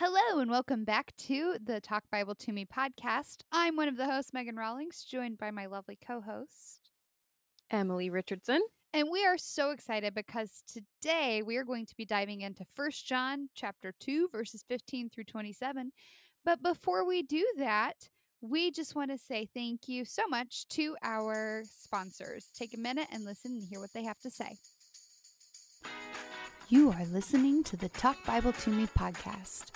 Hello, and welcome back to the Talk Bible to Me podcast. I'm one of the hosts, Megan Rawlings, joined by my lovely co host, Emily Richardson. And we are so excited because today we are going to be diving into First John chapter 2 verses 15 through 27. But before we do that, we just want to say thank you so much to our sponsors. Take a minute and listen and hear what they have to say. You are listening to the Talk Bible to Me podcast.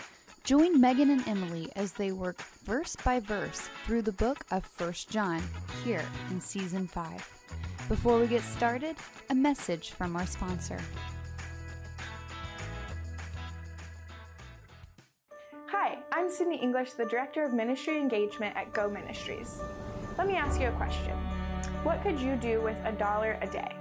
Join Megan and Emily as they work verse by verse through the book of First John here in season 5. Before we get started, a message from our sponsor. Hi, I'm Sydney English, the Director of Ministry Engagement at Go Ministries. Let me ask you a question. What could you do with a dollar a day?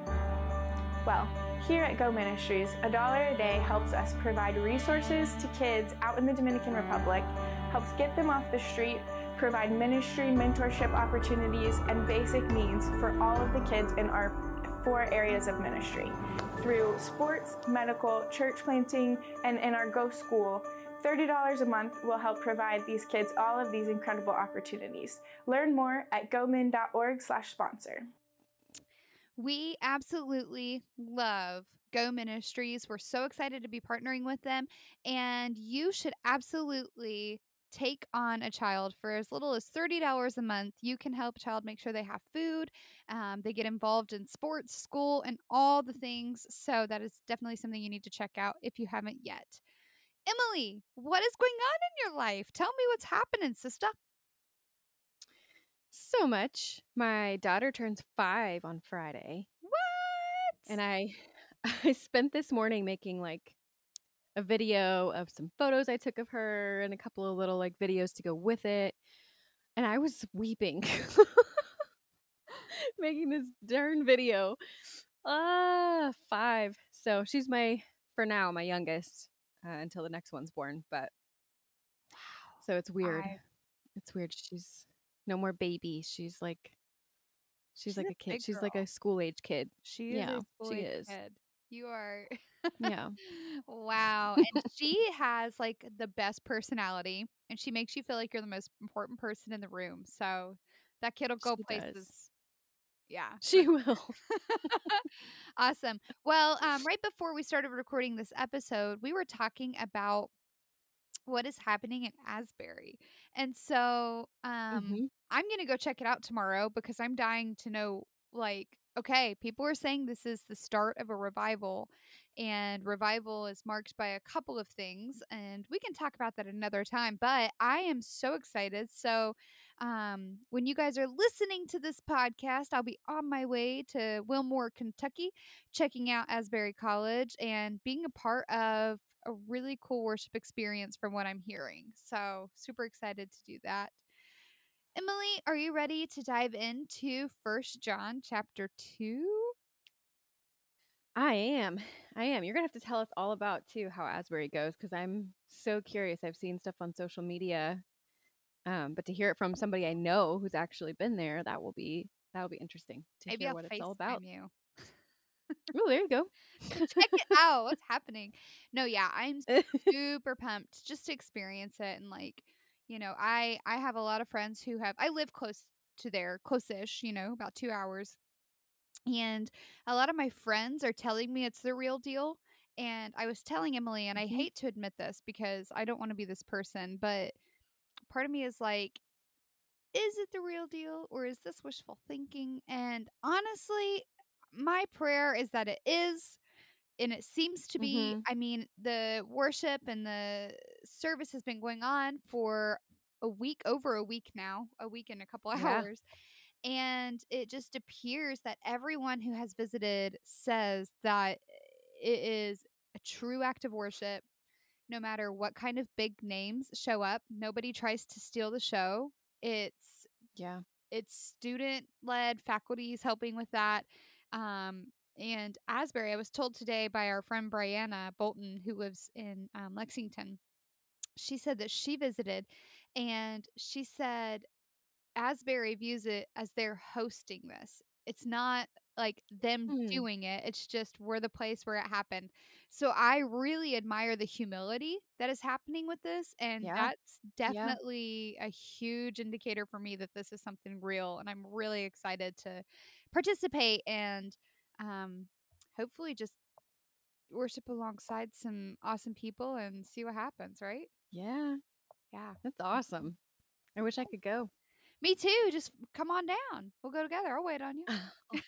Well, here at Go Ministries, a dollar a day helps us provide resources to kids out in the Dominican Republic, helps get them off the street, provide ministry, mentorship opportunities, and basic needs for all of the kids in our four areas of ministry through sports, medical, church planting, and in our Go School. $30 a month will help provide these kids all of these incredible opportunities. Learn more at gomin.org/sponsor. We absolutely love Go Ministries. We're so excited to be partnering with them and you should absolutely take on a child for as little as $30 a month. You can help a child make sure they have food. Um, they get involved in sports, school, and all the things. So that is definitely something you need to check out if you haven't yet. Emily, what is going on in your life? Tell me what's happening, sister. So much. My daughter turns five on Friday. What? And I I spent this morning making like a video of some photos I took of her and a couple of little like videos to go with it. And I was weeping making this darn video. Ah, five. So she's my, for now, my youngest uh, until the next one's born. But wow. So it's weird. Five. It's weird. She's no more baby. She's like, she's, she's like a, kid. She's like a school age kid. She is yeah, she is. Kid. You are yeah. wow. And she has like the best personality and she makes you feel like you're the most important person in the room. So that kid will go she places. Does. Yeah. She will. awesome. Well, um, right before we started recording this episode, we were talking about what is happening in Asbury. And so um mm-hmm. I'm going to go check it out tomorrow because I'm dying to know like okay, people are saying this is the start of a revival, and revival is marked by a couple of things, and we can talk about that another time. But I am so excited. So, um, when you guys are listening to this podcast, I'll be on my way to Wilmore, Kentucky, checking out Asbury College and being a part of a really cool worship experience from what I'm hearing. So, super excited to do that. Emily, are you ready to dive into First John chapter 2? I am. I am. You're going to have to tell us all about too how Asbury goes cuz I'm so curious. I've seen stuff on social media. Um, but to hear it from somebody I know who's actually been there, that will be that will be interesting to Maybe hear I'll what it's all about. You. Oh, there you go. Check it out. What's happening? No, yeah, I'm super pumped just to experience it and like you know i i have a lot of friends who have i live close to there close-ish you know about two hours and a lot of my friends are telling me it's the real deal and i was telling emily and i mm-hmm. hate to admit this because i don't want to be this person but part of me is like is it the real deal or is this wishful thinking and honestly my prayer is that it is and it seems to be mm-hmm. i mean the worship and the service has been going on for a week over a week now a week and a couple yeah. hours and it just appears that everyone who has visited says that it is a true act of worship no matter what kind of big names show up nobody tries to steal the show it's yeah it's student led faculties helping with that um and Asbury, I was told today by our friend Brianna Bolton, who lives in um, Lexington, she said that she visited and she said Asbury views it as they're hosting this. It's not like them Hmm. doing it. It's just we're the place where it happened. So I really admire the humility that is happening with this. And Yeah. that's Yeah. definitely a huge indicator for me that this is something real. And I'm really excited to participate and um, hopefully just worship alongside some awesome people and see what happens, right? Yeah. Yeah. That's awesome. I wish I could go. Me too. Just come on down. We'll go together. I'll wait on you.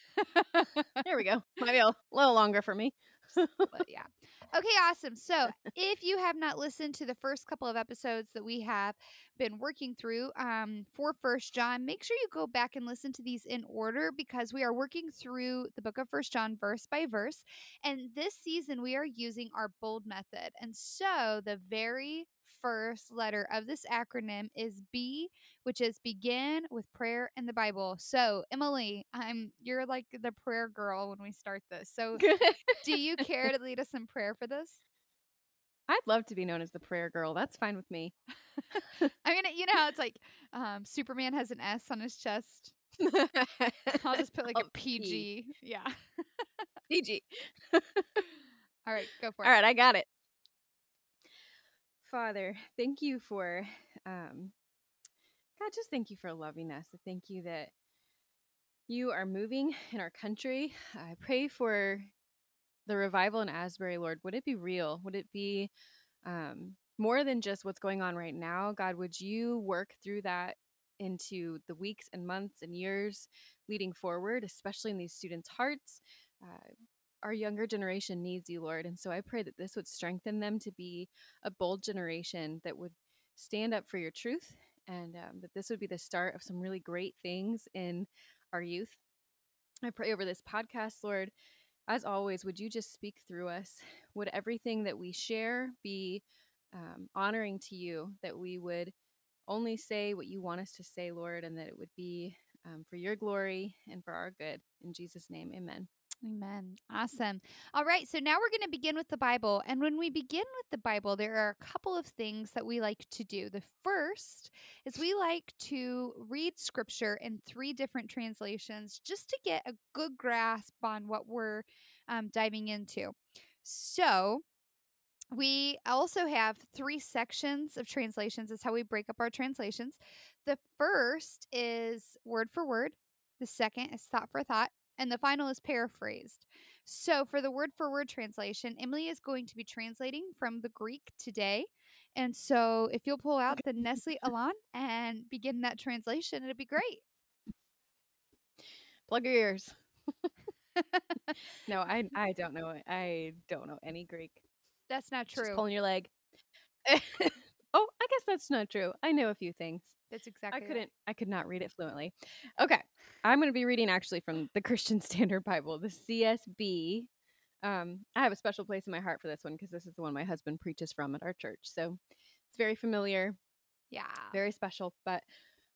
There we go. Might be a little longer for me. but yeah. Okay, awesome. So if you have not listened to the first couple of episodes that we have been working through um, for First John, make sure you go back and listen to these in order because we are working through the book of First John verse by verse. And this season we are using our bold method. And so the very first letter of this acronym is B, which is begin with prayer and the Bible. So Emily, I'm you're like the prayer girl when we start this. So do you care to lead us in prayer for this? I'd love to be known as the prayer girl. That's fine with me. I mean, you know how it's like um, Superman has an S on his chest. I'll just put like a Oh, P. PG. Yeah. PG. All right, go for it. All right, I got it. Father, thank you for, um, God, just thank you for loving us. Thank you that you are moving in our country. I pray for the revival in Asbury, Lord. Would it be real? Would it be um, more than just what's going on right now? God, would you work through that into the weeks and months and years leading forward, especially in these students' hearts? Uh, our younger generation needs you, Lord. And so I pray that this would strengthen them to be a bold generation that would stand up for your truth and um, that this would be the start of some really great things in our youth. I pray over this podcast, Lord. As always, would you just speak through us? Would everything that we share be um, honoring to you? That we would only say what you want us to say, Lord, and that it would be um, for your glory and for our good. In Jesus' name, amen. Amen. Awesome. All right. So now we're going to begin with the Bible. And when we begin with the Bible, there are a couple of things that we like to do. The first is we like to read scripture in three different translations just to get a good grasp on what we're um, diving into. So we also have three sections of translations, is how we break up our translations. The first is word for word, the second is thought for thought and the final is paraphrased. So, for the word for word translation, Emily is going to be translating from the Greek today. And so, if you'll pull out the Nestle Aland and begin that translation, it'd be great. Plug your ears. no, I I don't know. I don't know any Greek. That's not Just true. pulling your leg. oh, I guess that's not true. I know a few things. That's exactly I couldn't I could not read it fluently. Okay. I'm going to be reading actually from the Christian Standard Bible, the CSB. Um, I have a special place in my heart for this one because this is the one my husband preaches from at our church. So it's very familiar, Yeah. very special. But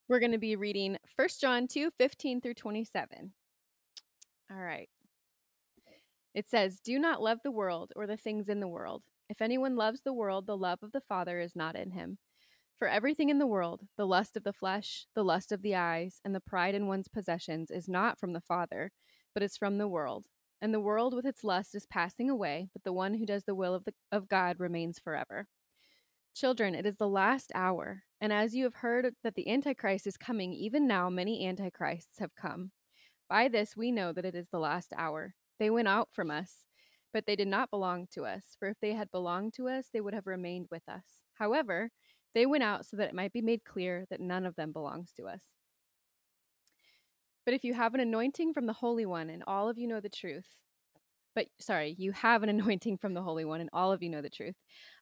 we're going to be reading 1 John 2 15 through 27. All right. It says, Do not love the world or the things in the world. If anyone loves the world, the love of the Father is not in him. For everything in the world, the lust of the flesh, the lust of the eyes, and the pride in one's possessions is not from the Father, but is from the world. And the world with its lust is passing away, but the one who does the will of, the, of God remains forever. Children, it is the last hour, and as you have heard that the Antichrist is coming, even now many Antichrists have come. By this we know that it is the last hour. They went out from us, but they did not belong to us, for if they had belonged to us, they would have remained with us. However, they went out so that it might be made clear that none of them belongs to us. But if you have an anointing from the Holy One, and all of you know the truth, but sorry, you have an anointing from the Holy One, and all of you know the truth.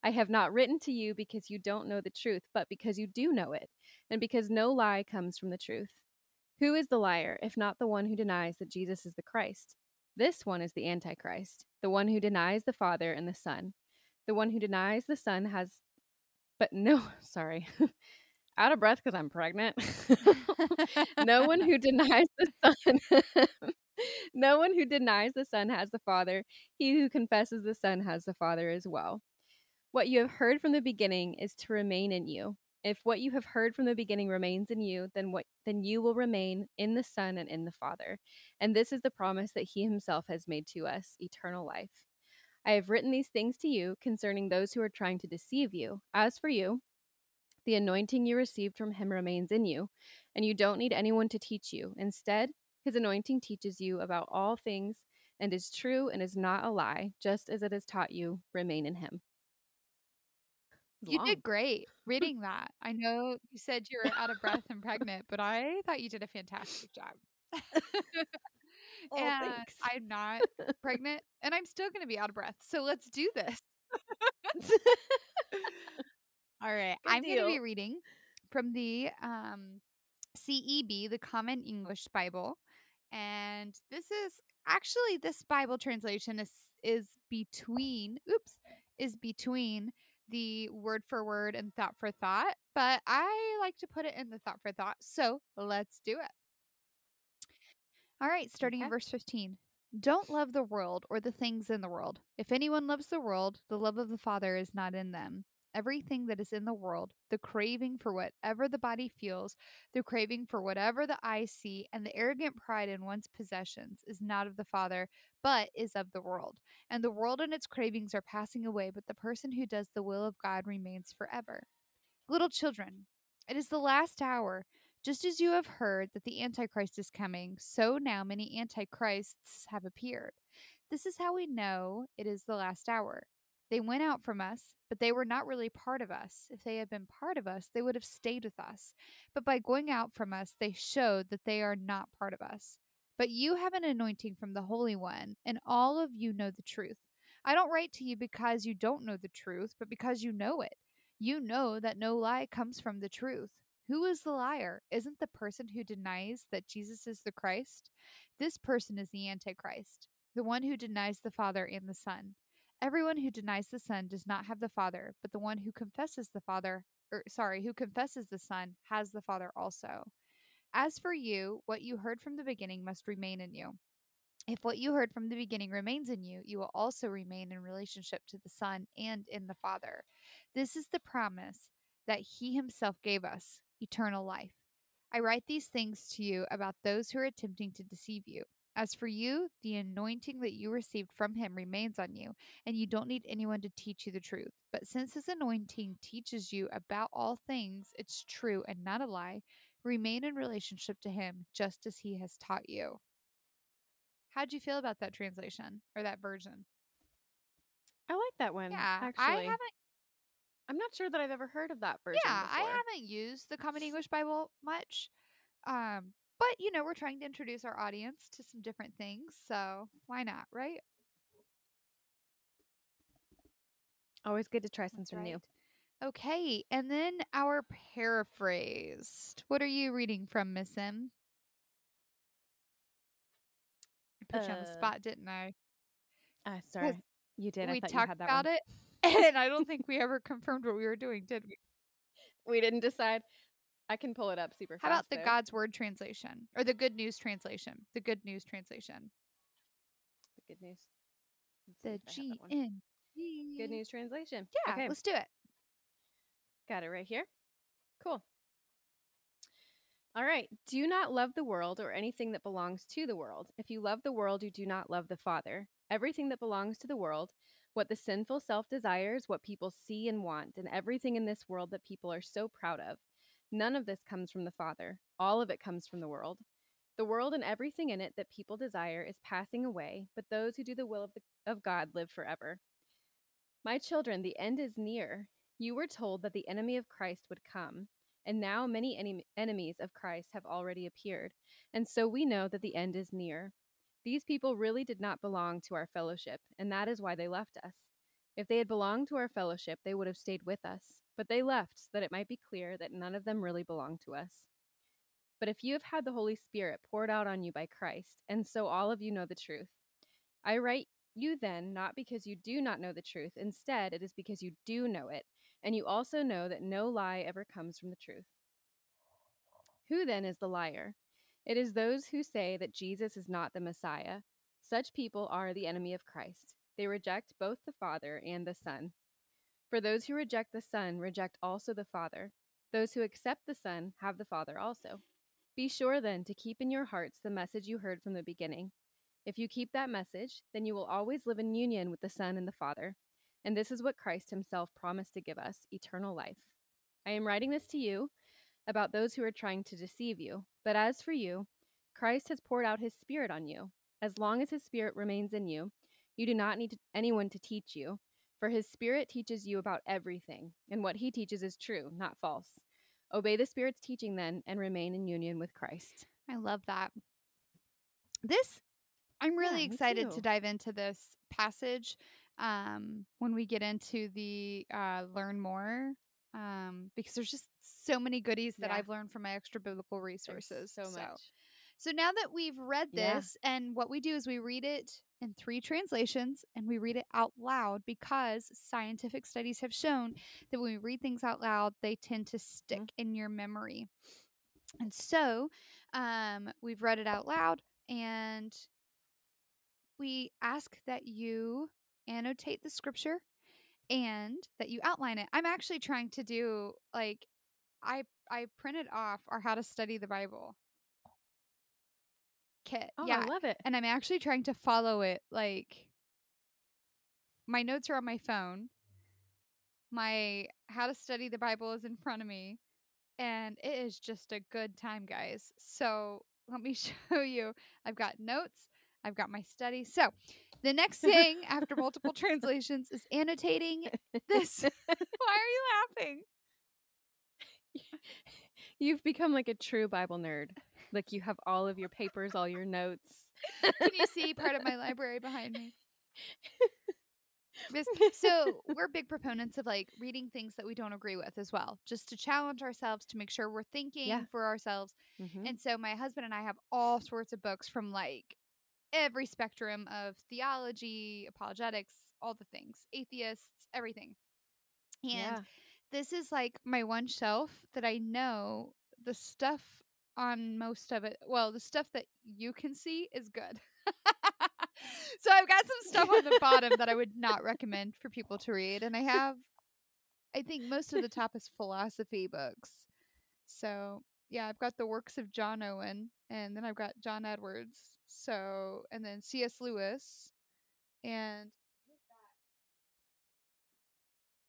I have not written to you because you don't know the truth, but because you do know it, and because no lie comes from the truth. Who is the liar, if not the one who denies that Jesus is the Christ? This one is the Antichrist, the one who denies the Father and the Son. The one who denies the Son has, but no, sorry, out of breath because I'm pregnant. no one who denies the Son. no one who denies the Son has the Father. He who confesses the Son has the Father as well. What you have heard from the beginning is to remain in you. If what you have heard from the beginning remains in you, then what then you will remain in the Son and in the Father. And this is the promise that he himself has made to us, eternal life. I have written these things to you concerning those who are trying to deceive you. As for you, the anointing you received from him remains in you, and you don't need anyone to teach you. Instead, his anointing teaches you about all things and is true and is not a lie, just as it has taught you, remain in him. You did great reading that. I know you said you were out of breath and pregnant, but I thought you did a fantastic job. oh, and thanks. I'm not pregnant and I'm still going to be out of breath. So let's do this. All right. Good I'm going to be reading from the um, CEB, the Common English Bible. And this is actually this Bible translation is is between oops, is between the word for word and thought for thought, but I like to put it in the thought for thought. So, let's do it. All right, starting in verse 15. Don't love the world or the things in the world. If anyone loves the world, the love of the Father is not in them. Everything that is in the world, the craving for whatever the body feels, the craving for whatever the eyes see, and the arrogant pride in one's possessions is not of the Father, but is of the world. And the world and its cravings are passing away, but the person who does the will of God remains forever. Little children, it is the last hour. Just as you have heard that the Antichrist is coming, so now many Antichrists have appeared. This is how we know it is the last hour. They went out from us, but they were not really part of us. If they had been part of us, they would have stayed with us. But by going out from us, they showed that they are not part of us. But you have an anointing from the Holy One, and all of you know the truth. I don't write to you because you don't know the truth, but because you know it. You know that no lie comes from the truth. Who is the liar? Isn't the person who denies that Jesus is the Christ? This person is the Antichrist, the one who denies the Father and the Son. Everyone who denies the Son does not have the Father, but the one who confesses the Father, or sorry, who confesses the Son has the Father also. As for you, what you heard from the beginning must remain in you. If what you heard from the beginning remains in you, you will also remain in relationship to the Son and in the Father. This is the promise that He Himself gave us eternal life. I write these things to you about those who are attempting to deceive you. As for you, the anointing that you received from Him remains on you, and you don't need anyone to teach you the truth. But since His anointing teaches you about all things, it's true and not a lie, remain in relationship to Him just as He has taught you. How'd you feel about that translation or that version? I like that one. Yeah, actually. I haven't. I'm not sure that I've ever heard of that version. Yeah, I haven't used the Common English Bible much. Um, but you know, we're trying to introduce our audience to some different things, so why not, right? Always good to try something new. Okay, and then our paraphrased. What are you reading from, Miss M? I put you on the Uh, spot, didn't I? Uh, sorry, you did. I we talked had that about one. it, and I don't think we ever confirmed what we were doing, did we? We didn't decide. I can pull it up super fast. How about the though. God's Word translation or the Good News translation? The Good News translation. The good news. The if I have G. N. Good news translation. Yeah, Okay. let's do it. Got it right here. Cool. All right. Do not love the world or anything that belongs to the world. If you love the world, you do not love the Father. Everything that belongs to the world, what the sinful self desires, what people see and want, and everything in this world that people are so proud of, none of this comes from the Father. All of it comes from the world. The world and everything in it that people desire is passing away, but those who do the will of, the, of God live forever. My children, the end is near. You were told that the enemy of Christ would come, and now many enem- enemies of Christ have already appeared, and so we know that the end is near. These people really did not belong to our fellowship, and that is why they left us. If they had belonged to our fellowship, they would have stayed with us, but they left so that it might be clear that none of them really belonged to us. But if you have had the Holy Spirit poured out on you by Christ, and so all of you know the truth, I write you then not because you do not know the truth. Instead, it is because you do know it, and you also know that no lie ever comes from the truth. Who then is the liar? It is those who say that Jesus is not the Messiah. Such people are the enemy of Christ. They reject both the Father and the Son. For those who reject the Son reject also the Father. Those who accept the Son have the Father also. Be sure then to keep in your hearts the message you heard from the beginning. If you keep that message, then you will always live in union with the Son and the Father. And this is what Christ himself promised to give us eternal life. I am writing this to you about those who are trying to deceive you. But as for you, Christ has poured out his Spirit on you. As long as his Spirit remains in you, you do not need anyone to teach you, for his Spirit teaches you about everything, and what he teaches is true, not false. Obey the Spirit's teaching then and remain in union with Christ. I love that. This, I'm really Yeah, excited to dive into this passage um, when we get into the uh, learn more. Um, because there's just so many goodies that Yeah. I've learned from my extra biblical There's resources. so much. So now that we've read Yeah. this, and what we do is we read it in three translations and we read it out loud because scientific studies have shown that when we read things out loud, they tend to stick in your memory. And so um, we've read it out loud and we ask that you annotate the scripture and that you outline it. I'm actually trying to do like I I printed off our how to study the Bible kit. Oh, yeah. I love it. and I'm actually trying to follow it like my notes are on my phone. My how to study the Bible is in front of me and it is just a good time, guys. So, let me show you. I've got notes, I've got my study. So, the next thing after multiple translations is annotating this. Why are you laughing? You've become like a true Bible nerd. Like you have all of your papers, all your notes. Can you see part of my library behind me? So we're big proponents of like reading things that we don't agree with as well, just to challenge ourselves to make sure we're thinking Yeah. for ourselves. Mhm. And so my husband and I have all sorts of books from like every spectrum of theology, apologetics, all the things, atheists, everything. And yeah. this is like my one shelf that I know the stuff on most of it. Well, the stuff that you can see is good. so I've got some stuff on the bottom that I would not recommend for people to read. And I have, I think most of the top is philosophy books. So yeah, I've got the works of John Owen, and then I've got John Edwards. So, and then C.S. Lewis, and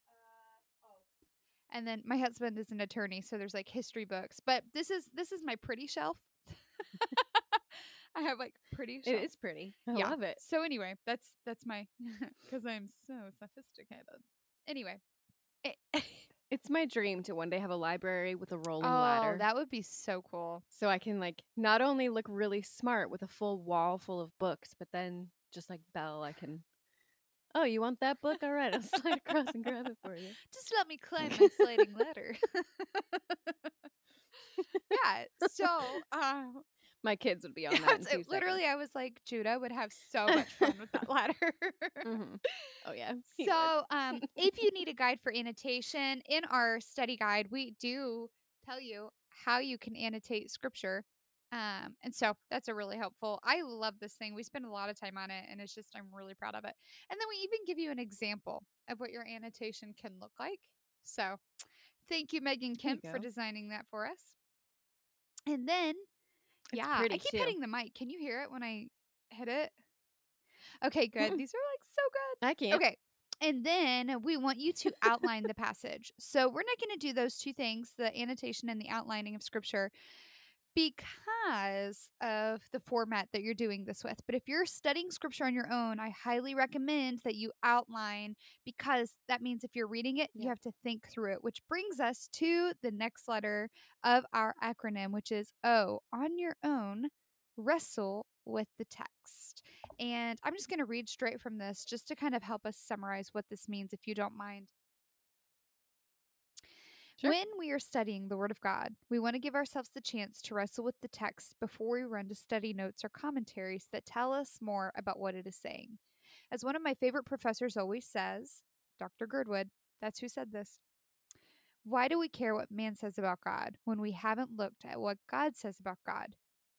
uh, oh, and then my husband is an attorney so there's like history books but this is this is my pretty shelf i have like pretty It shelf. is pretty. I Yeah. love it. so anyway that's that's my because i'm so sophisticated anyway eh, It's my dream to one day have a library with a rolling oh ladder. that would be so cool so I can like not only look really smart with a full wall full of books, but then just like Belle, I can Oh, you want that book? All right, I'll slide across and grab it for you. just let me climb my sliding ladder yeah so uh, My kids would be on yeah, that. Literally seconds. i was like judah would have so much fun with that ladder Mhm. Oh yeah. So, um, if you need a guide for annotation, in our study guide, we do tell you how you can annotate scripture. Um, and so that's a really helpful. I love this thing. We spend a lot of time on it, and it's just I'm really proud of it. And then we even give you an example of what your annotation can look like. So, thank you, Megan There you Kemp, for designing that for us. And then, It's yeah, I keep too. hitting the mic. Can you hear it when I hit it? Okay, good. These are like so good. I can't. Okay. And then we want you to outline the passage. So we're not going to do those two things, the annotation and the outlining of scripture, because of the format that you're doing this with. But if you're studying scripture on your own, I highly recommend that you outline because that means if you're reading it, you have to think through it, which brings us to the next letter of our acronym, which is O. On your own, wrestle with the text. And I'm just going to read straight from this just to kind of help us summarize what this means, if you don't mind. Sure. When we are studying the Word of God, we want to give ourselves the chance to wrestle with the text before we run to study notes or commentaries that tell us more about what it is saying. As one of my favorite professors always says, Dr. Girdwood, that's who said this. Why do we care what man says about God when we haven't looked at what God says about God?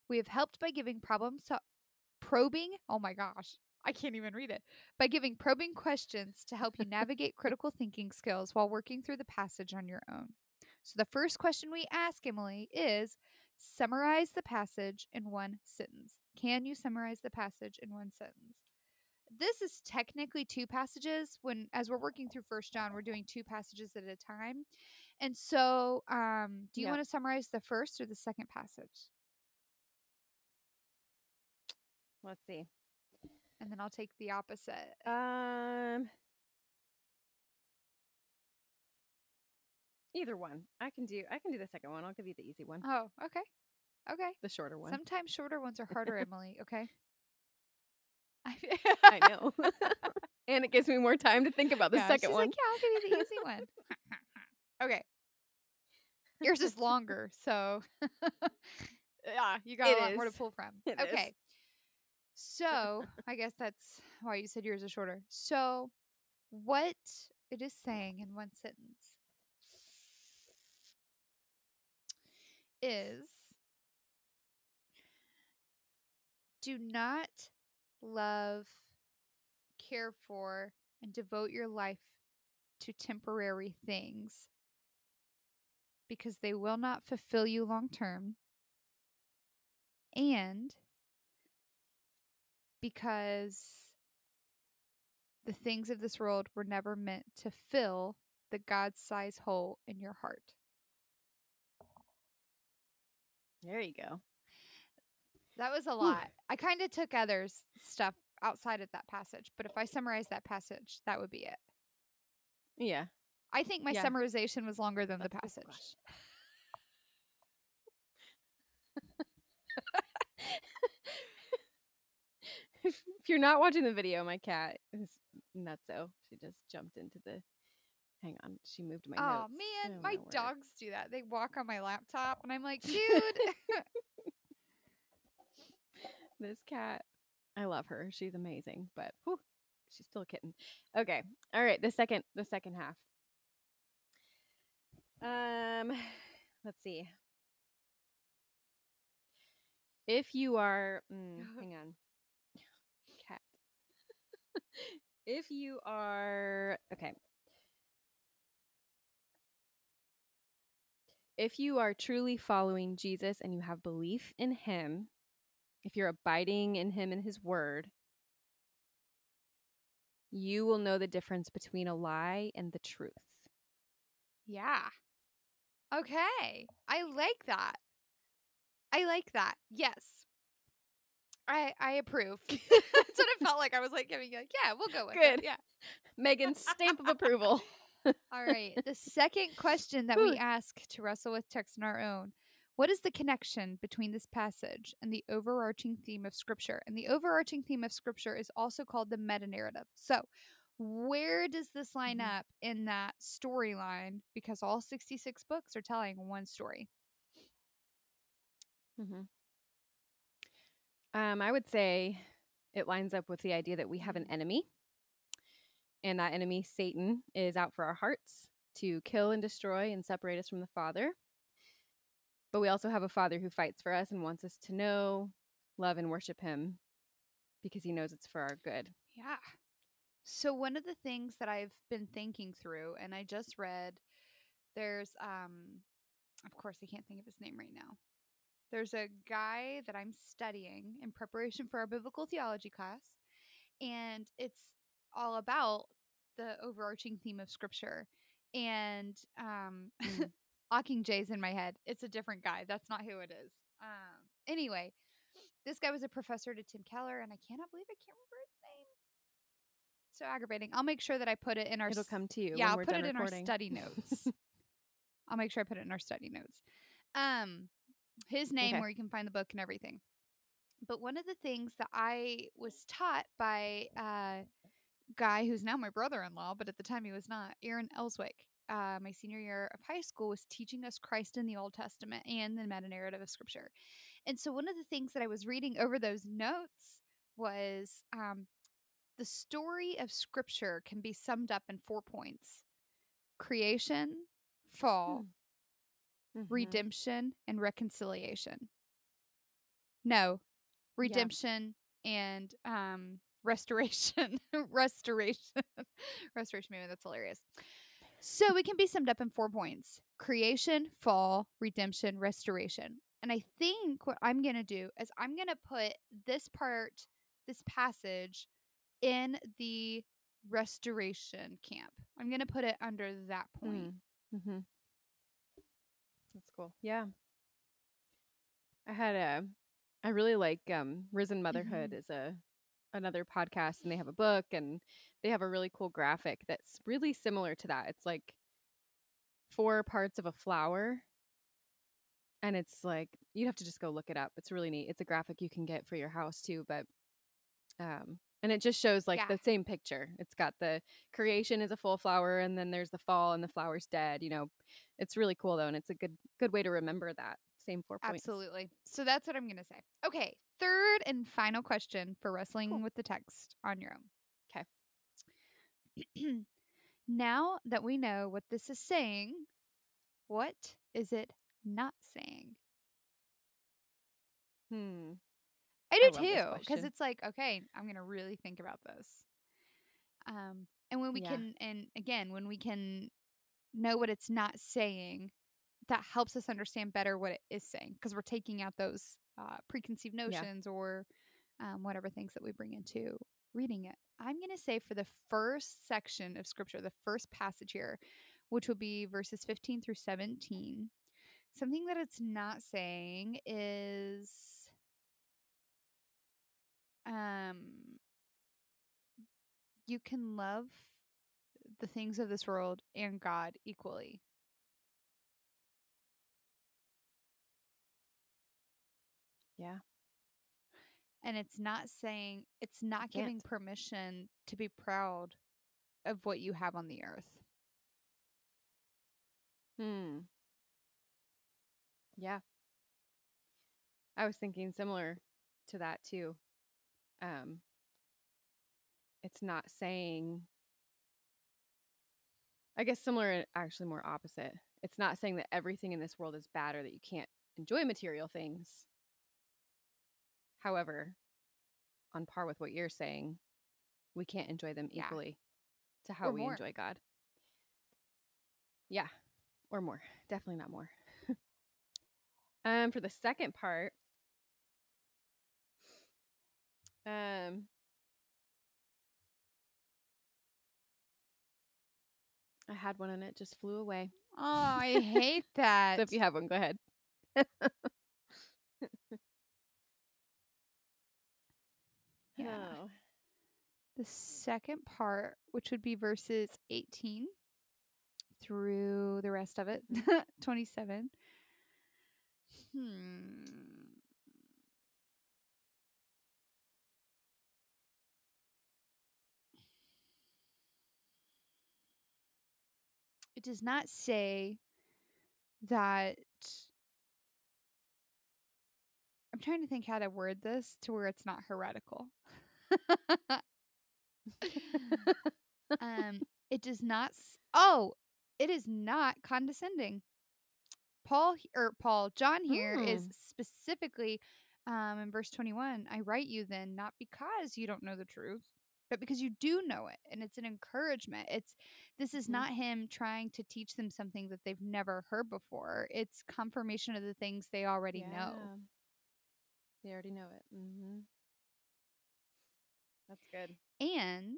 We have helped by giving problems to probing. Oh my gosh, I can't even read it. By giving probing questions to help you navigate critical thinking skills while working through the passage on your own. So the first question we ask Emily is summarize the passage in one sentence. Can you summarize the passage in one sentence? This is technically two passages when as we're working through first John, we're doing two passages at a time. And so, um, do you Yep. want to summarize the first or the second passage? Let's see. And then I'll take the opposite. Um, either one. I can do. I can do the second one. I'll give you the easy one, Oh, okay. Okay. the shorter one. Sometimes shorter ones are harder, Emily, okay? I know. and it gives me more time to think about the Yeah, second she's one. Like, yeah, I'll give you the easy one. okay. Yours is longer, so yeah, you got It a lot more to pull from. It is. So I guess that's why you said yours are shorter. So what it is saying in one sentence is do not love, care for, and devote your life to temporary things because they will not fulfill you long term and because the things of this world were never meant to fill the God sized hole in your heart. There you go. That was a lot. I kind of took others' stuff outside of that passage, but if I summarize that passage, that would be it. Yeah. I think my Yeah. summarization was longer than the That's good passage. if if you're not watching the video, my cat is nutso. She just jumped into the. Hang on, she moved my Oh notes. man, Oh, my dogs do that. They walk on my laptop, and I'm like, dude. This cat, I love her. She's amazing, but whew, she's still a kitten. Okay, all right. The second, the second half. Um, let's see. If you are, mm, hang on, cat. If you are okay. If you are truly following Jesus and you have belief in him, if you're abiding in him and his word, you will know the difference between a lie and the truth. yeah. Okay. I like that. I like that. Yes. I I approve. That's what it felt like. I was like giving you like, yeah, we'll go with it. Good. Yeah. Megan's stamp of approval. All right. The second question that we ask to wrestle with text on our own what is the connection between this passage and the overarching theme of Scripture? And the overarching theme of Scripture is also called the meta narrative. So, where does this line Mhm. up in that storyline? Because all 66 books are telling one story. hmm Um, I would say it lines up with the idea that we have an enemy, and that enemy, Satan, is out for our hearts to kill and destroy and separate us from the Father. But we also have a Father who fights for us and wants us to know, love, and worship Him because He knows it's for our good. Yeah. So one of the things that I've been thinking through, and I just read, there's um, of course I can't think of his name right now. There's a guy that I'm studying in preparation for our biblical theology class, and it's all about the overarching theme of scripture. And um, Mm. Hawking J's in my head. It's a different guy. That's not who it is. Um, anyway, this guy was a professor to Tim Keller, and I cannot believe I can't remember his name. So aggravating. I'll make sure that I put it in our It'll come to you. yeah, I'll put it in our study notes. I'll make sure I put it in our study notes. Um, his name, Okay. where you can find the book and everything. But one of the things that I was taught by a guy who's now my brother-in-law, but at the time he was not, Aaron Elswick. Uh, my senior year of high school was teaching us Christ in the Old Testament and the meta narrative of Scripture. And so one of the things that I was reading over those notes was um, the story of Scripture can be summed up in four points: creation, fall, Mhm. redemption, and reconciliation. No, redemption and um restoration. restoration. restoration maybe that's hilarious. So it can be summed up in four points creation, fall, redemption, restoration. And I think what I'm going to do is I'm going to put this part, this passage, in the restoration camp. I'm going to put it under that point. Mm. Mm-hmm. That's cool. Yeah. I had a, I really like um, Risen Motherhood Mhm. is a another podcast, and they have a book, and they have a really cool graphic that's really similar to that. It's like four parts of a flower, and it's like you'd have to just go look it up. It's really neat. It's a graphic you can get for your house too, but um, and it just shows like Yeah. the same picture. It's got the creation is a full flower, and then there's the fall, and the flower's dead. You know, it's really cool though, and it's a good good way to remember that same four points. Absolutely. So that's what I'm going to say. Okay. Third and final question for wrestling with the text on your own. Okay. now that we know what this is saying, what is it not saying? Hmm. I do this too, because it's like, okay, I'm gonna really think about this. Um, and when we Yeah. can, and again, when we can know what it's not saying, that helps us understand better what it is saying, because we're taking out those uh, preconceived notions or um, whatever things that we bring into reading it. I'm gonna say for the first section of scripture, the first passage here, which will be verses 15 through 17. Something that it's not saying is um you can love the things of this world and God equally. Yeah. And it's not saying it's not giving can't. permission to be proud of what you have on the earth. Hmm. Yeah. I was thinking similar to that too. Um it's not saying I guess similar and actually more opposite. It's not saying that everything in this world is bad or that you can't enjoy material things. However, on par with what you're saying, we can't enjoy them Yeah. equally to how Or we more. enjoy God. Yeah, or more. Definitely not more. um, for the second part, um, I had one and it just flew away. Oh, I hate that. So if you have one, go ahead. Yeah. Oh. the second part, which would be verses 18 through the rest of it, 27. Hmm. It does not say that. I'm trying to think how to word this to where it's not heretical. um it does not s- oh it is not condescending paul or paul john here is Mm. specifically um in verse 21 i write you then not because you don't know the truth but because you do know it and it's an encouragement it's this is Mhm. not him trying to teach them something that they've never heard before it's confirmation of the things they already know They already know it. Mm-hmm. That's good. And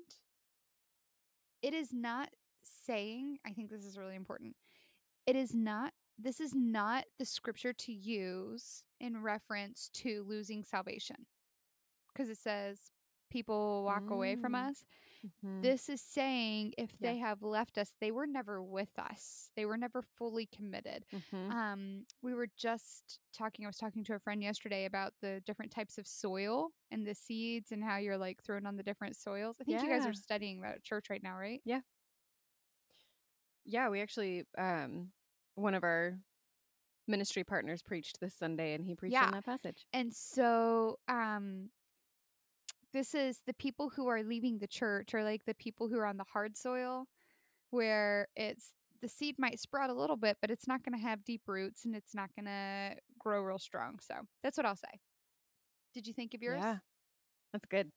it is not saying, I think this is really important. It is not, this is not the scripture to use in reference to losing salvation. Because it says, people walk away from Mm. us. Mhm. This is saying if Yeah. they have left us, they were never with us, they were never fully committed. Mhm. Um, we were just talking. I was talking to a friend yesterday about the different types of soil and the seeds and how you're like thrown on the different soils. I think you guys are studying that at church right now, right? Yeah. Yeah, we actually um one of our ministry partners preached this Sunday and he preached Yeah. on that passage. And so, um, this is the people who are leaving the church, or like the people who are on the hard soil, where it's the seed might sprout a little bit, but it's not going to have deep roots and it's not going to grow real strong. So that's what I'll say. Did you think of yours? Yeah. That's good.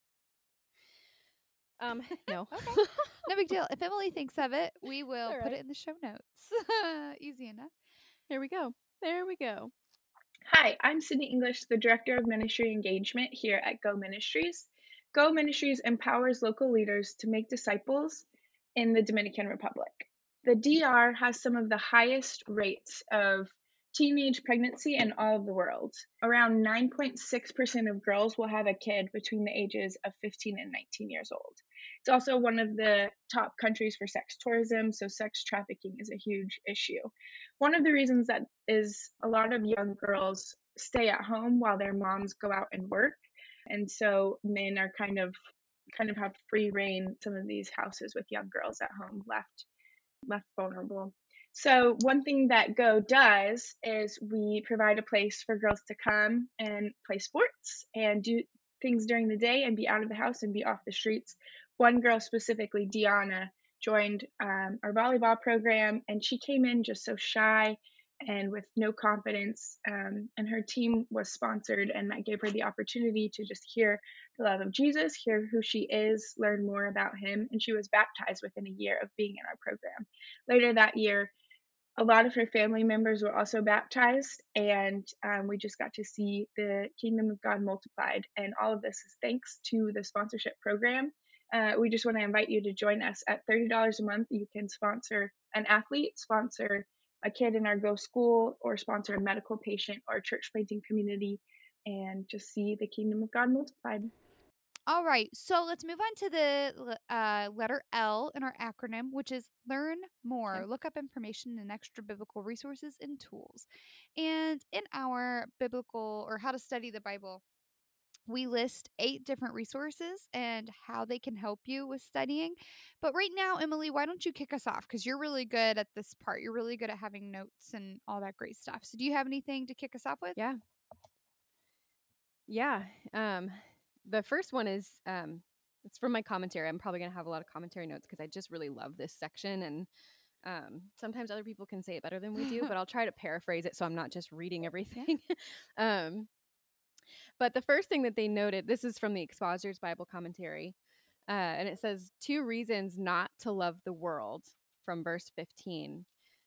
Um, no. okay. No big deal. If Emily thinks of it, we will All put it in the show notes. Easy enough. Here we go. There we go. Hi, I'm Sydney English, the Director of Ministry Engagement here at Go Ministries. Go Ministries empowers local leaders to make disciples in the Dominican Republic. The DR has some of the highest rates of teenage pregnancy in all of the world. Around 9.6% of girls will have a kid between the ages of 15 and 19 years old. It's also one of the top countries for sex tourism, so sex trafficking is a huge issue. One of the reasons that is a lot of young girls stay at home while their moms go out and work. And so men are kind of kind of have free rein some of these houses with young girls at home left left vulnerable. So one thing that Go does is we provide a place for girls to come and play sports and do things during the day and be out of the house and be off the streets. One girl specifically, Diana, joined um, our volleyball program and she came in just so shy and with no confidence. Um, and her team was sponsored, and that gave her the opportunity to just hear the love of Jesus, hear who she is, learn more about him. And she was baptized within a year of being in our program. Later that year, a lot of her family members were also baptized, and um, we just got to see the kingdom of God multiplied. And all of this is thanks to the sponsorship program. Uh, we just want to invite you to join us at $30 a month. You can sponsor an athlete, sponsor a kid in our Go School, or sponsor a medical patient or church planting community, and just see the kingdom of God multiplied. All right, so let's move on to the uh, letter L in our acronym, which is learn more. Okay. Look up information and extra biblical resources and tools. And in our biblical or how to study the Bible, we list eight different resources and how they can help you with studying. But right now, Emily, why don't you kick us off? Because you're really good at this part. You're really good at having notes and all that great stuff. So, do you have anything to kick us off with? Yeah. Yeah. Um, the first one is um, it's from my commentary. I'm probably gonna have a lot of commentary notes because I just really love this section, and um, sometimes other people can say it better than we do, but I'll try to paraphrase it so I'm not just reading everything. um, but the first thing that they noted, this is from the Expositor's Bible Commentary, uh, and it says two reasons not to love the world from verse 15.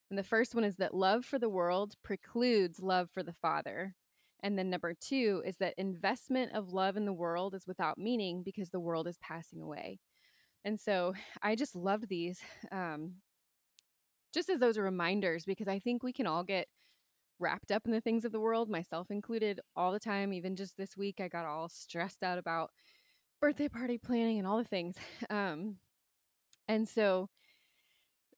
And the first one is that love for the world precludes love for the Father. And then number two is that investment of love in the world is without meaning because the world is passing away. And so I just loved these um, just as those are reminders because I think we can all get wrapped up in the things of the world, myself included, all the time. Even just this week, I got all stressed out about birthday party planning and all the things. Um, and so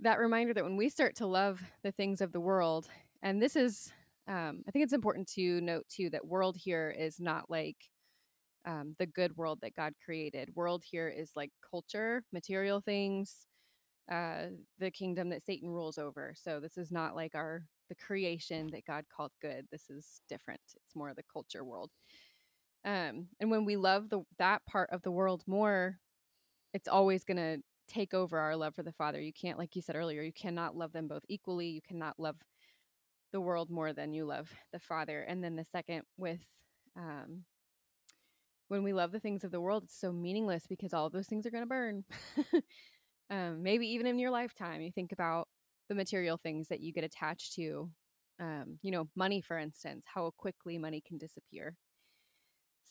that reminder that when we start to love the things of the world, and this is um, I think it's important to note too that world here is not like um, the good world that God created. World here is like culture, material things, uh, the kingdom that Satan rules over. So this is not like our the creation that God called good. This is different. It's more the culture world. Um, and when we love the that part of the world more, it's always going to take over our love for the Father. You can't, like you said earlier, you cannot love them both equally. You cannot love the world more than you love the Father. And then the second with um, when we love the things of the world, it's so meaningless because all those things are going to burn. um, maybe even in your lifetime, you think about the material things that you get attached to. Um, you know, money, for instance, how quickly money can disappear.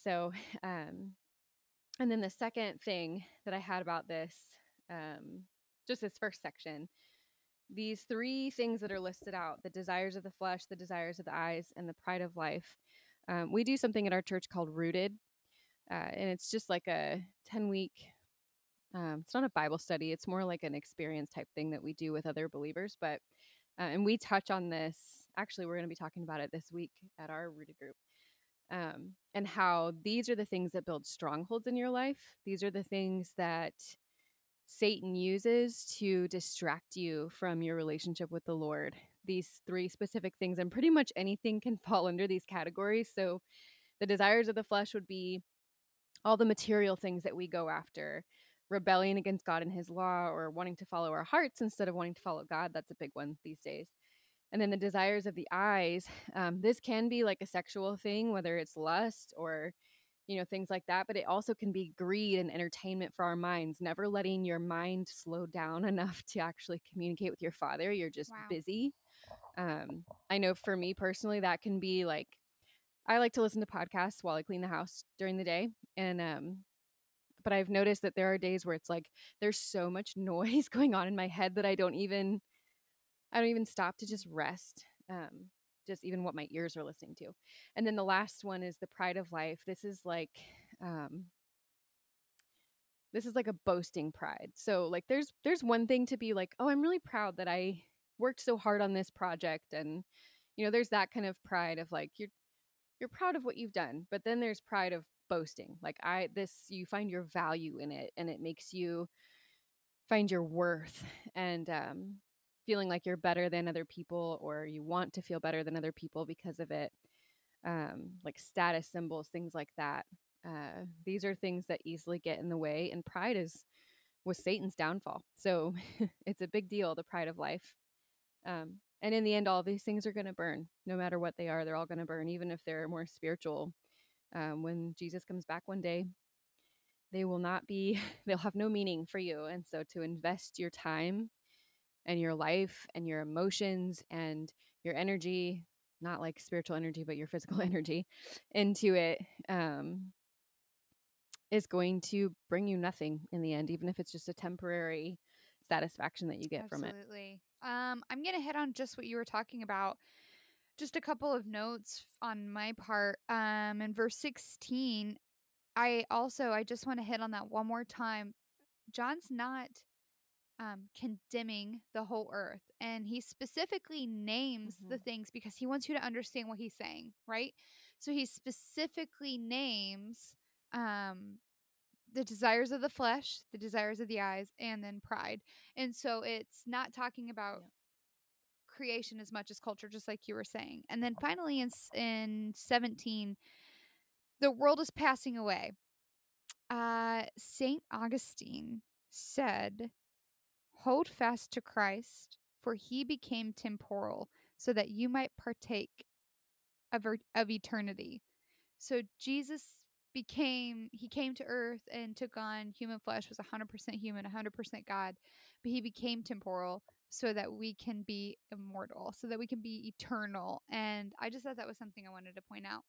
So, um, and then the second thing that I had about this, um, just this first section, these three things that are listed out the desires of the flesh, the desires of the eyes, and the pride of life. Um, we do something at our church called Rooted, uh, and it's just like a 10 week, um, it's not a Bible study, it's more like an experience type thing that we do with other believers. But, uh, and we touch on this, actually, we're going to be talking about it this week at our Rooted group. Um, and how these are the things that build strongholds in your life. These are the things that Satan uses to distract you from your relationship with the Lord. These three specific things, and pretty much anything can fall under these categories. So, the desires of the flesh would be all the material things that we go after rebellion against God and his law, or wanting to follow our hearts instead of wanting to follow God. That's a big one these days. And then the desires of the eyes. Um, this can be like a sexual thing, whether it's lust or you know, things like that. But it also can be greed and entertainment for our minds, never letting your mind slow down enough to actually communicate with your father. You're just Wow. busy. Um, I know for me personally, that can be like, I like to listen to podcasts while I clean the house during the day. And, um, but I've noticed that there are days where it's like there's so much noise going on in my head that I don't even, I don't even stop to just rest. Um, just even what my ears are listening to. And then the last one is the pride of life. This is like um this is like a boasting pride. So like there's there's one thing to be like, "Oh, I'm really proud that I worked so hard on this project." And you know, there's that kind of pride of like you're you're proud of what you've done. But then there's pride of boasting. Like I this you find your value in it and it makes you find your worth and um feeling like you're better than other people or you want to feel better than other people because of it um, like status symbols things like that uh, these are things that easily get in the way and pride is was satan's downfall so it's a big deal the pride of life um, and in the end all these things are going to burn no matter what they are they're all going to burn even if they're more spiritual um, when jesus comes back one day they will not be they'll have no meaning for you and so to invest your time and your life and your emotions and your energy not like spiritual energy but your physical energy into it um, is going to bring you nothing in the end even if it's just a temporary satisfaction that you get from it Absolutely. Um, I'm gonna hit on just what you were talking about. Just a couple of notes on my part. Um, in verse 16, I also I just want to hit on that one more time. John's not um, condemning the whole earth, and he specifically names the Mhm. things because he wants you to understand what he's saying, right? So he specifically names um, the desires of the flesh, the desires of the eyes, and then pride. And so it's not talking about Yeah. creation as much as culture, just like you were saying. And then finally in in 17, the world is passing away. Uh, Saint Augustine said, "Hold fast to Christ, for he became temporal, so that you might partake of er- of eternity." So Jesus became he came to earth and took on human flesh was 100% human 100% god but he became temporal so that we can be immortal so that we can be eternal and i just thought that was something i wanted to point out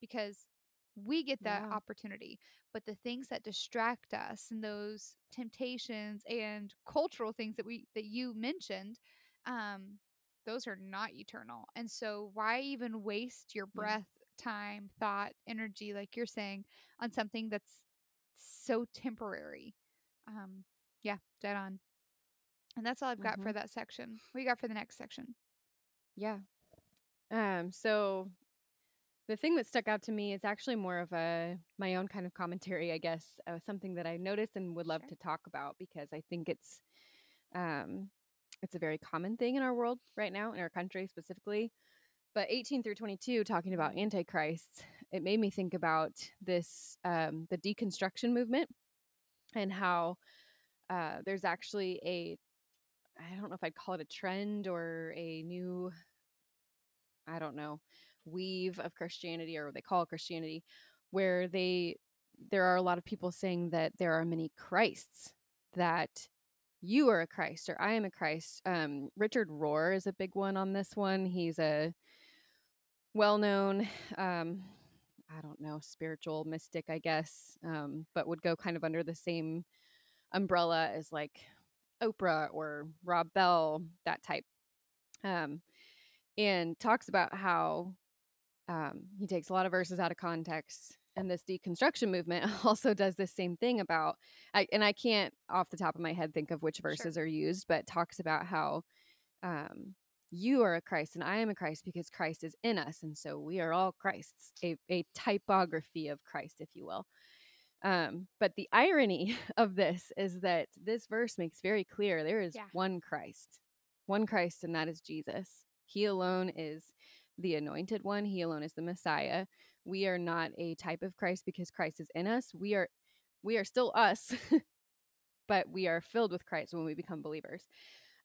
because we get that Yeah. opportunity but the things that distract us and those temptations and cultural things that we that you mentioned um those are not eternal and so why even waste your breath time thought energy like you're saying on something that's so temporary um yeah dead on and that's all i've got for that section what you got for the next section Yeah. Um, so the thing that stuck out to me is actually more of a my own kind of commentary, I guess, uh, something that I noticed and would love Sure. to talk about because I think it's um it's a very common thing in our world right now, in our country specifically. But 18 through 22 talking about antichrists, it made me think about this um the deconstruction movement and how uh there's actually a I don't know if I'd call it a trend or a new I don't know, weave of Christianity or what they call Christianity, where they there are a lot of people saying that there are many Christs, that you are a Christ or I am a Christ. Um, Richard Rohr is a big one on this one. He's a well known, um, I don't know, spiritual mystic, I guess, um, but would go kind of under the same umbrella as like Oprah or Rob Bell, that type. Um, and talks about how um, he takes a lot of verses out of context. And this deconstruction movement also does the same thing about, I, and I can't off the top of my head think of which Sure. verses are used, but talks about how um, you are a Christ and I am a Christ because Christ is in us. And so we are all Christs, a, a typography of Christ, if you will. Um, but the irony of this is that this verse makes very clear there is Yeah. one Christ, one Christ, and that is Jesus. He alone is the anointed one, He alone is the Messiah. We are not a type of Christ because Christ is in us. We are we are still us, but we are filled with Christ when we become believers.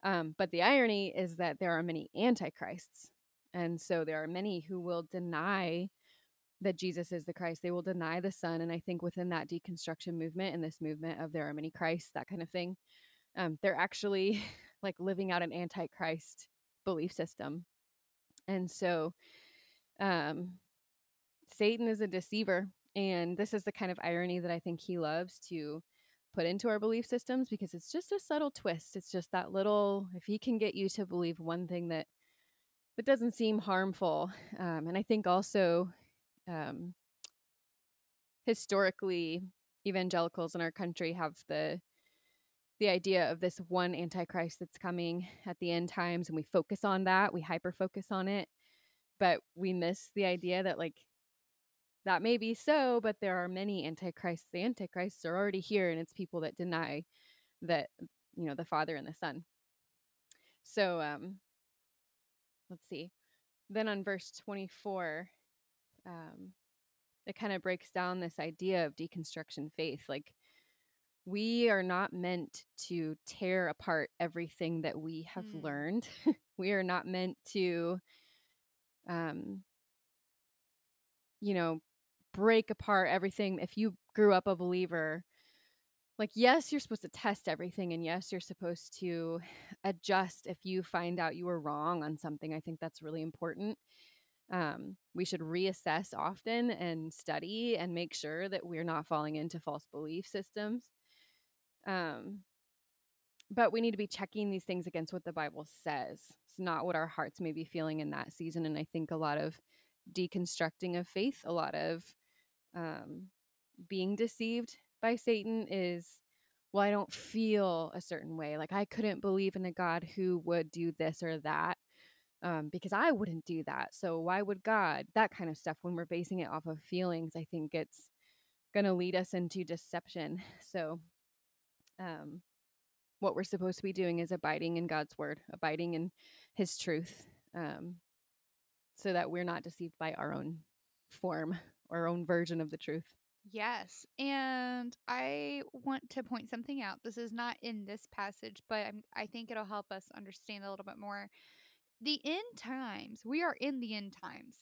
Um, but the irony is that there are many antichrists. And so there are many who will deny that Jesus is the Christ. They will deny the Son. And I think within that deconstruction movement and this movement of there are many Christs, that kind of thing, um, they're actually like living out an antichrist belief system. And so um, Satan is a deceiver. And this is the kind of irony that I think he loves to put into our belief systems because it's just a subtle twist. It's just that little, if he can get you to believe one thing that that doesn't seem harmful. Um, and I think also um, historically, evangelicals in our country have the the idea of this one antichrist that's coming at the end times and we focus on that we hyper focus on it but we miss the idea that like that may be so but there are many antichrists the antichrists are already here and it's people that deny that you know the father and the son so um let's see then on verse 24 um it kind of breaks down this idea of deconstruction faith like we are not meant to tear apart everything that we have mm. learned. we are not meant to, um, you know, break apart everything. If you grew up a believer, like, yes, you're supposed to test everything, and yes, you're supposed to adjust if you find out you were wrong on something. I think that's really important. Um, we should reassess often and study and make sure that we're not falling into false belief systems. Um, but we need to be checking these things against what the Bible says. It's not what our hearts may be feeling in that season. And I think a lot of deconstructing of faith, a lot of um, being deceived by Satan is, well, I don't feel a certain way. Like I couldn't believe in a God who would do this or that um, because I wouldn't do that. So why would God? That kind of stuff. When we're basing it off of feelings, I think it's going to lead us into deception. So um, what we're supposed to be doing is abiding in God's word, abiding in His truth, um, so that we're not deceived by our own form, our own version of the truth. Yes. And I want to point something out. This is not in this passage, but I'm, I think it'll help us understand a little bit more. The end times, we are in the end times,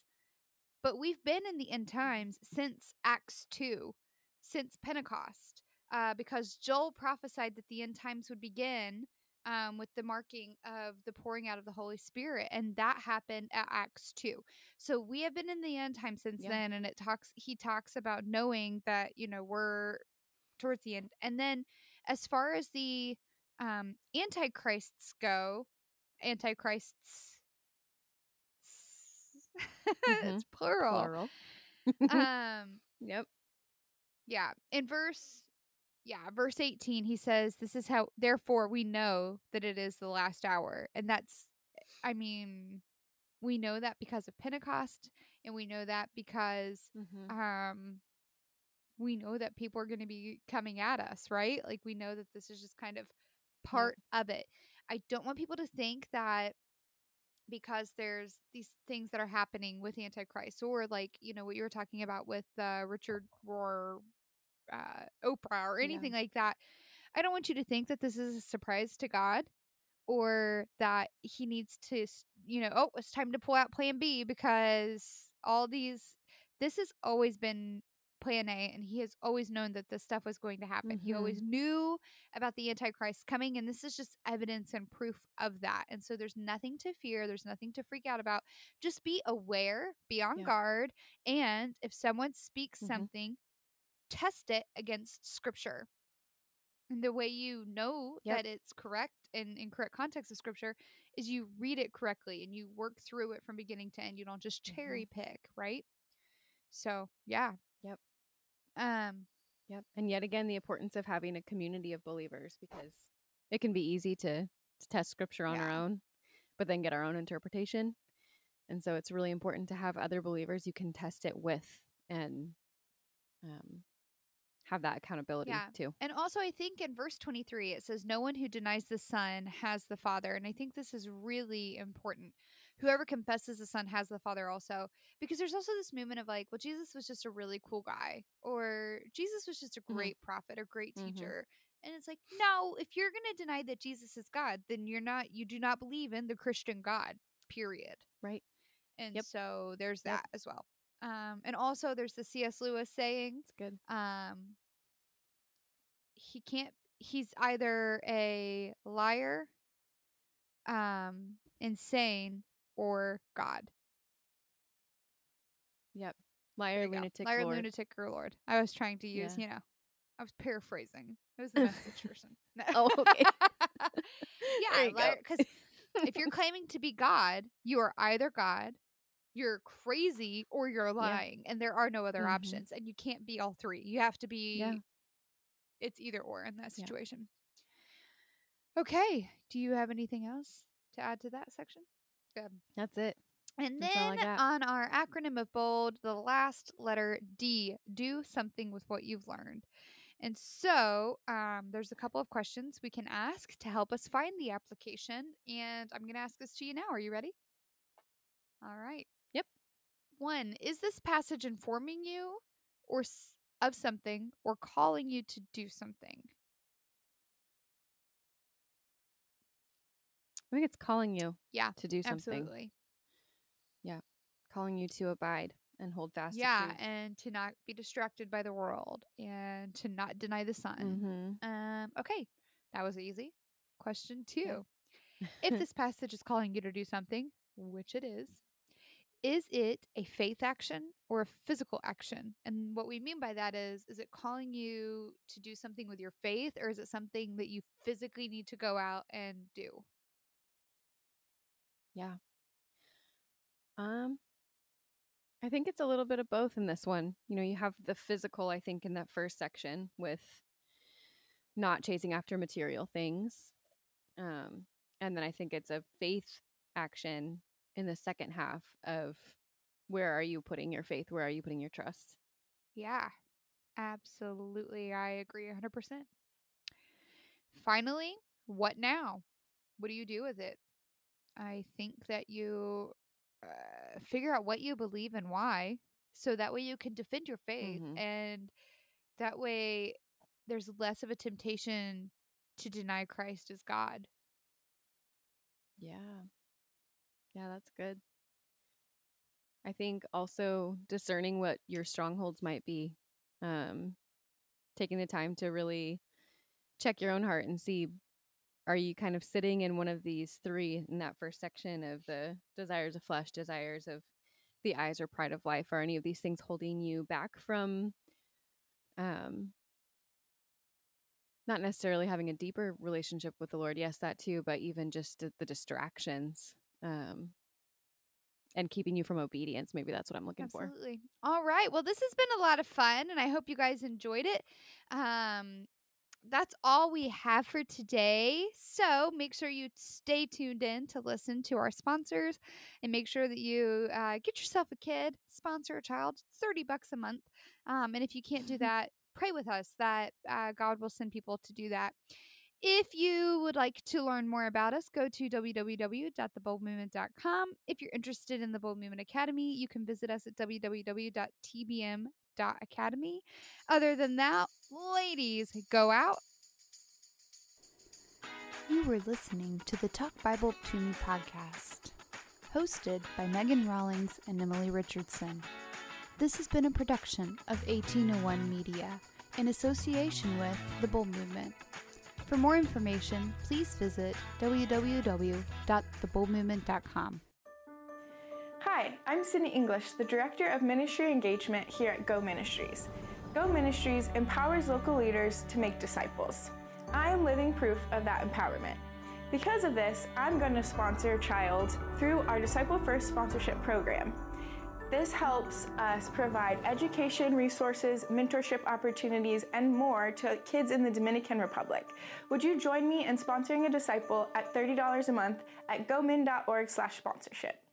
but we've been in the end times since Acts 2, since Pentecost uh, because Joel prophesied that the end times would begin um, with the marking of the pouring out of the Holy Spirit, and that happened at Acts two. So we have been in the end time since yeah. then, and it talks. He talks about knowing that you know we're towards the end, and then as far as the um, antichrists go, antichrists. mm-hmm. it's plural. Plural. um. Yep. Yeah. In verse yeah, verse 18, he says, This is how, therefore, we know that it is the last hour. And that's, I mean, we know that because of Pentecost, and we know that because, mm-hmm. um, we know that people are going to be coming at us, right? Like, we know that this is just kind of part yeah. of it. I don't want people to think that because there's these things that are happening with Antichrist, or like, you know, what you were talking about with uh, Richard Rohr uh, Oprah or anything yeah. like that. I don't want you to think that this is a surprise to God or that he needs to, you know, oh, it's time to pull out plan B because all these, this has always been plan A and he has always known that this stuff was going to happen. Mm-hmm. He always mm-hmm. knew about the Antichrist coming, and this is just evidence and proof of that. And so there's nothing to fear, there's nothing to freak out about. Just be aware, be on yeah. guard, and if someone speaks mm-hmm. something, test it against scripture. And the way you know yep. that it's correct and in correct context of scripture is you read it correctly and you work through it from beginning to end. You don't just cherry mm-hmm. pick, right? So, yeah. Yep. Um yep. And yet again the importance of having a community of believers because it can be easy to to test scripture on yeah. our own, but then get our own interpretation. And so it's really important to have other believers you can test it with and um, have that accountability yeah. too. And also, I think in verse 23, it says, No one who denies the Son has the Father. And I think this is really important. Whoever confesses the Son has the Father also. Because there's also this movement of like, well, Jesus was just a really cool guy, or Jesus was just a mm-hmm. great mm-hmm. prophet or great mm-hmm. teacher. And it's like, no, if you're going to deny that Jesus is God, then you're not, you do not believe in the Christian God, period. Right. And yep. so there's that yep. as well. Um, and also there's the C.S. Lewis saying, It's good. um, he can't. He's either a liar, um, insane, or God. Yep. Liar, lunatic, liar, Lord. lunatic, or Lord. I was trying to use, Yeah. you know, I was paraphrasing. It was the message person. No. Oh, okay. yeah, because if you're claiming to be God, you are either God, you're crazy, or you're lying, and there are no other Mhm. options, and you can't be all three. You have to be. Yeah. It's either or in that Yeah. situation. Okay. Do you have anything else to add to that section? Good. That's it. And That's then on our acronym of bold, the last letter D, do something with what you've learned. And so um, there's a couple of questions we can ask to help us find the application. And I'm going to ask this to you now. Are you ready? All right. One, is this passage informing you or s- of something or calling you to do something? I think it's calling you Yeah, to do something. Absolutely. Yeah. Calling you to abide and hold fast Yeah, to and to not be distracted by the world and to not deny the Son. Mhm. Um, okay, that was easy. Question two. Yeah. if this passage is calling you to do something, which it is, is it a faith action or a physical action? And what we mean by that is, is it calling you to do something with your faith or is it something that you physically need to go out and do? Yeah. Um, I think it's a little bit of both in this one. You know, you have the physical, I think, in that first section with not chasing after material things. Um, and then I think it's a faith action in the second half of where are you putting your faith? Where are you putting your trust? Yeah, absolutely. I agree 100%. Finally, what now? What do you do with it? I think that you uh, figure out what you believe and why, so that way you can defend your faith. Mhm. And that way there's less of a temptation to deny Christ as God. Yeah. Yeah, that's good. I think also discerning what your strongholds might be. Um taking the time to really check your own heart and see are you kind of sitting in one of these three in that first section of the desires of flesh, desires of the eyes or pride of life? Are any of these things holding you back from um not necessarily having a deeper relationship with the Lord, yes, that too, but even just the distractions um, and keeping you from obedience. Maybe that's what I'm looking for. Absolutely. All right. Well, this has been a lot of fun, and I hope you guys enjoyed it. Um, that's all we have for today. So make sure you stay tuned in to listen to our sponsors and make sure that you uh, get yourself a kid, sponsor a child. 30 bucks a month. Um, and if you can't do that, pray with us that uh, God will send people to do that. If you would like to learn more about us, go to www.theboldmovement.com. If you're interested in the Bold Movement Academy, you can visit us at www.tbm.academy. Other than that, ladies, go out. You were listening to the Talk Bible to Me podcast, hosted by Megan Rawlings and Emily Richardson. This has been a production of 1801 Media in association with the Bold Movement. For more information, please visit www.theboldmovement.com. Hi, I'm Cindy English, the Director of Ministry Engagement here at Go Ministries. Go Ministries empowers local leaders to make disciples. I am living proof of that empowerment. Because of this, I'm going to sponsor a child through our Disciple First sponsorship program. This helps us provide education, resources, mentorship opportunities, and more to kids in the Dominican Republic. Would you join me in sponsoring a disciple at $30 a month at gomin.org/sponsorship?